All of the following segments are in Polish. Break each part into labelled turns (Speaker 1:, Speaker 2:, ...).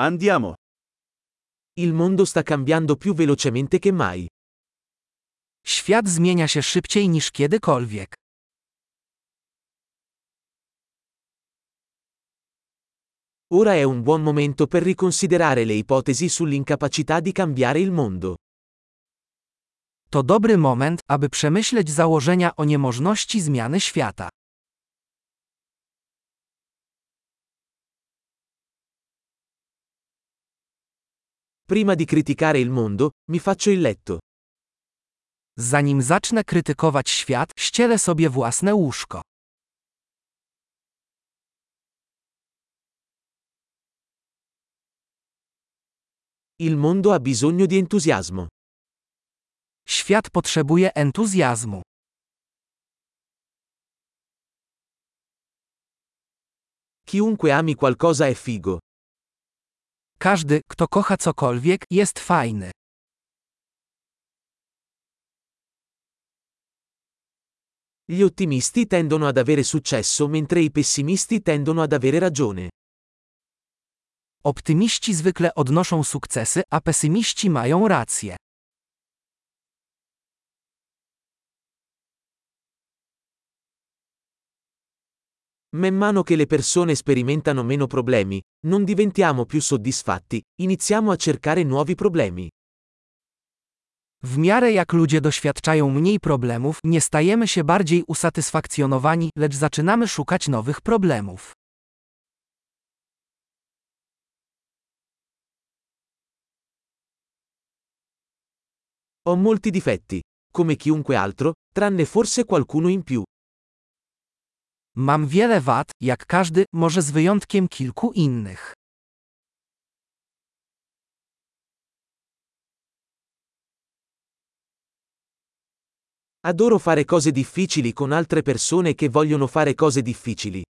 Speaker 1: Andiamo.
Speaker 2: Il mondo sta cambiando più velocemente che mai.
Speaker 3: Świat zmienia się szybciej niż kiedykolwiek.
Speaker 2: Ora è un buon momento per riconsiderare le ipotesi sull'incapacità di cambiare il mondo.
Speaker 3: To dobry moment, aby przemyśleć założenia o niemożności zmiany świata.
Speaker 2: Prima di criticare il mondo, mi faccio il letto.
Speaker 3: Zanim zacznę krytykować świat, ścielę sobie własne łóżko.
Speaker 2: Il mondo ha bisogno di entusiasmo.
Speaker 3: Świat potrzebuje entuzjazmu.
Speaker 2: Chiunque ami qualcosa è figo.
Speaker 3: Każdy, kto kocha cokolwiek, jest fajny.
Speaker 2: Gli ottimisti tendono ad avere successo mentre i pessimisti tendono ad avere ragione.
Speaker 3: Optymiści zwykle odnoszą sukcesy, a pesymiści mają rację.
Speaker 2: Man mano che le persone sperimentano meno problemi, non diventiamo più soddisfatti, iniziamo a cercare nuovi problemi.
Speaker 3: W miarę jak ludzie doświadczają mniej problemów, nie stajemy się bardziej usatysfakcjonowani, lecz zaczynamy szukać nowych problemów.
Speaker 2: Ho molti difetti, come chiunque altro, tranne forse qualcuno in più.
Speaker 3: Mam wiele wad, jak każdy, może z wyjątkiem kilku innych.
Speaker 2: Adoro fare cose difficili con altre persone che vogliono fare cose difficili.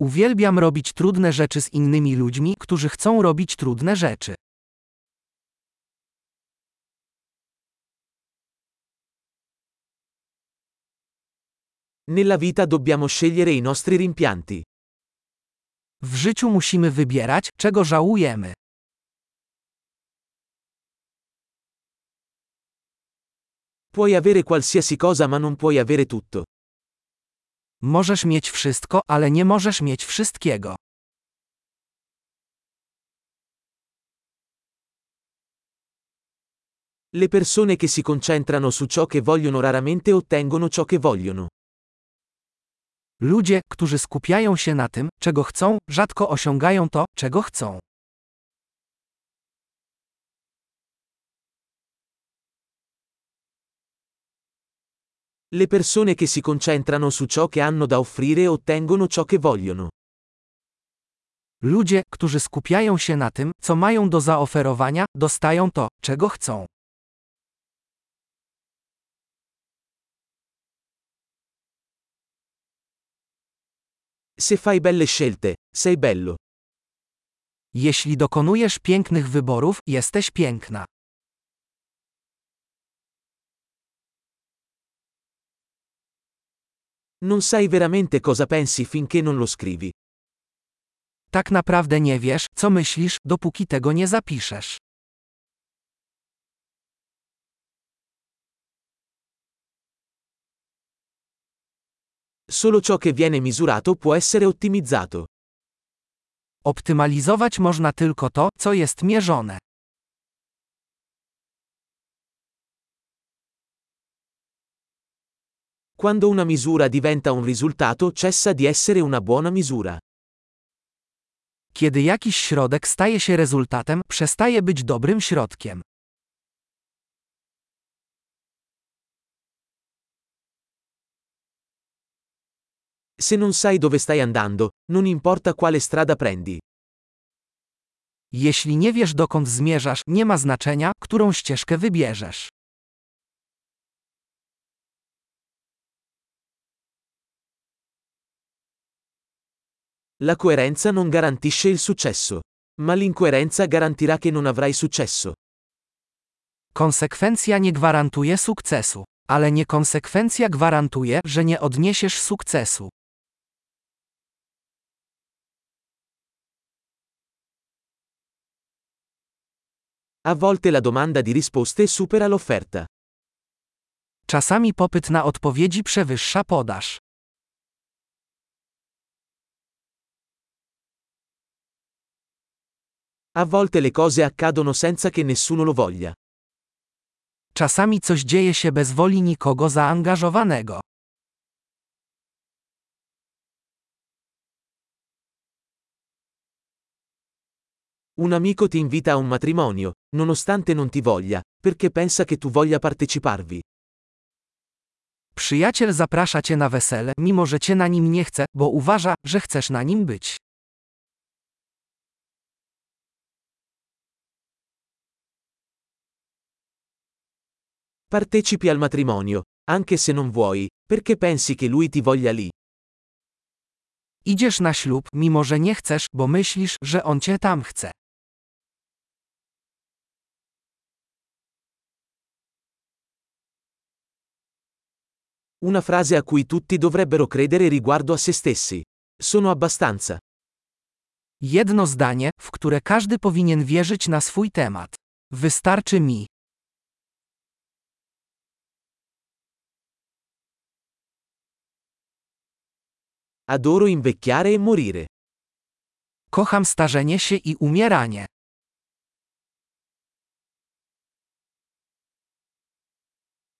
Speaker 3: Uwielbiam robić trudne rzeczy z innymi ludźmi, którzy chcą robić trudne rzeczy.
Speaker 2: Nella vita dobbiamo scegliere i nostri rimpianti.
Speaker 3: W życiu musimy wybierać, czego żałujemy.
Speaker 2: Puoi avere qualsiasi cosa ma non puoi avere tutto.
Speaker 3: Możesz mieć wszystko, ale nie możesz mieć wszystkiego.
Speaker 2: Le persone che si concentrano su ciò che vogliono raramente ottengono ciò che vogliono.
Speaker 3: Ludzie, którzy skupiają się na tym, czego chcą, rzadko osiągają to, czego chcą.
Speaker 2: Le persone che si concentrano su ciò che hanno da offrire ottengono ciò che vogliono.
Speaker 3: Ludzie, którzy skupiają się na tym, co mają do zaoferowania, dostają to, czego chcą.
Speaker 2: Se fai belle scelte, sei bello.
Speaker 3: Jeśli dokonujesz pięknych wyborów, jesteś piękna.
Speaker 2: Non sai veramente cosa pensi finché non lo scrivi.
Speaker 3: Tak naprawdę nie wiesz, co myślisz, dopóki tego nie zapiszesz.
Speaker 2: Solo ciò che viene misurato può essere ottimizzato.
Speaker 3: Optymalizować można tylko to, co jest mierzone.
Speaker 2: Quando una misura diventa un risultato cessa di essere una buona misura.
Speaker 3: Kiedy jakiś środek staje się rezultatem, przestaje być dobrym środkiem.
Speaker 2: Se non sai dove stai andando, non importa quale strada prendi.
Speaker 3: Jeśli nie wiesz dokąd zmierzasz, nie ma znaczenia, którą ścieżkę wybierzesz.
Speaker 2: La coerenza non garantisce il successo. Ma l'incoerenza garantirà che non avrai successo.
Speaker 3: Konsekwencja nie gwarantuje sukcesu, ale niekonsekwencja gwarantuje, że nie odniesiesz sukcesu.
Speaker 2: A volte la domanda di risposte supera l'offerta.
Speaker 3: Czasami popyt na odpowiedzi przewyższa podaż.
Speaker 2: A volte le cose accadono senza che nessuno lo voglia.
Speaker 3: Czasami coś dzieje się bez woli nikogo zaangażowanego.
Speaker 2: Un amico ti invita a un matrimonio, nonostante non ti voglia, perché pensa che tu voglia parteciparvi.
Speaker 3: Przyjaciel zaprasza cię na wesele, mimo że cię na nim nie chce, bo uważa, że chcesz na nim być.
Speaker 2: Partecipi al matrimonio, anche se non vuoi, perché pensi che lui ti voglia lì.
Speaker 3: Idziesz na ślub, mimo że nie chcesz, bo myślisz, że on cię tam chce.
Speaker 2: Una frase a cui tutti dovrebbero credere riguardo a se stessi. Sono abbastanza.
Speaker 3: Jedno zdanie, w które każdy powinien wierzyć na swój temat. Wystarczy mi.
Speaker 2: Adoro invecchiare e morire.
Speaker 3: Kocham starzenie się i umieranie.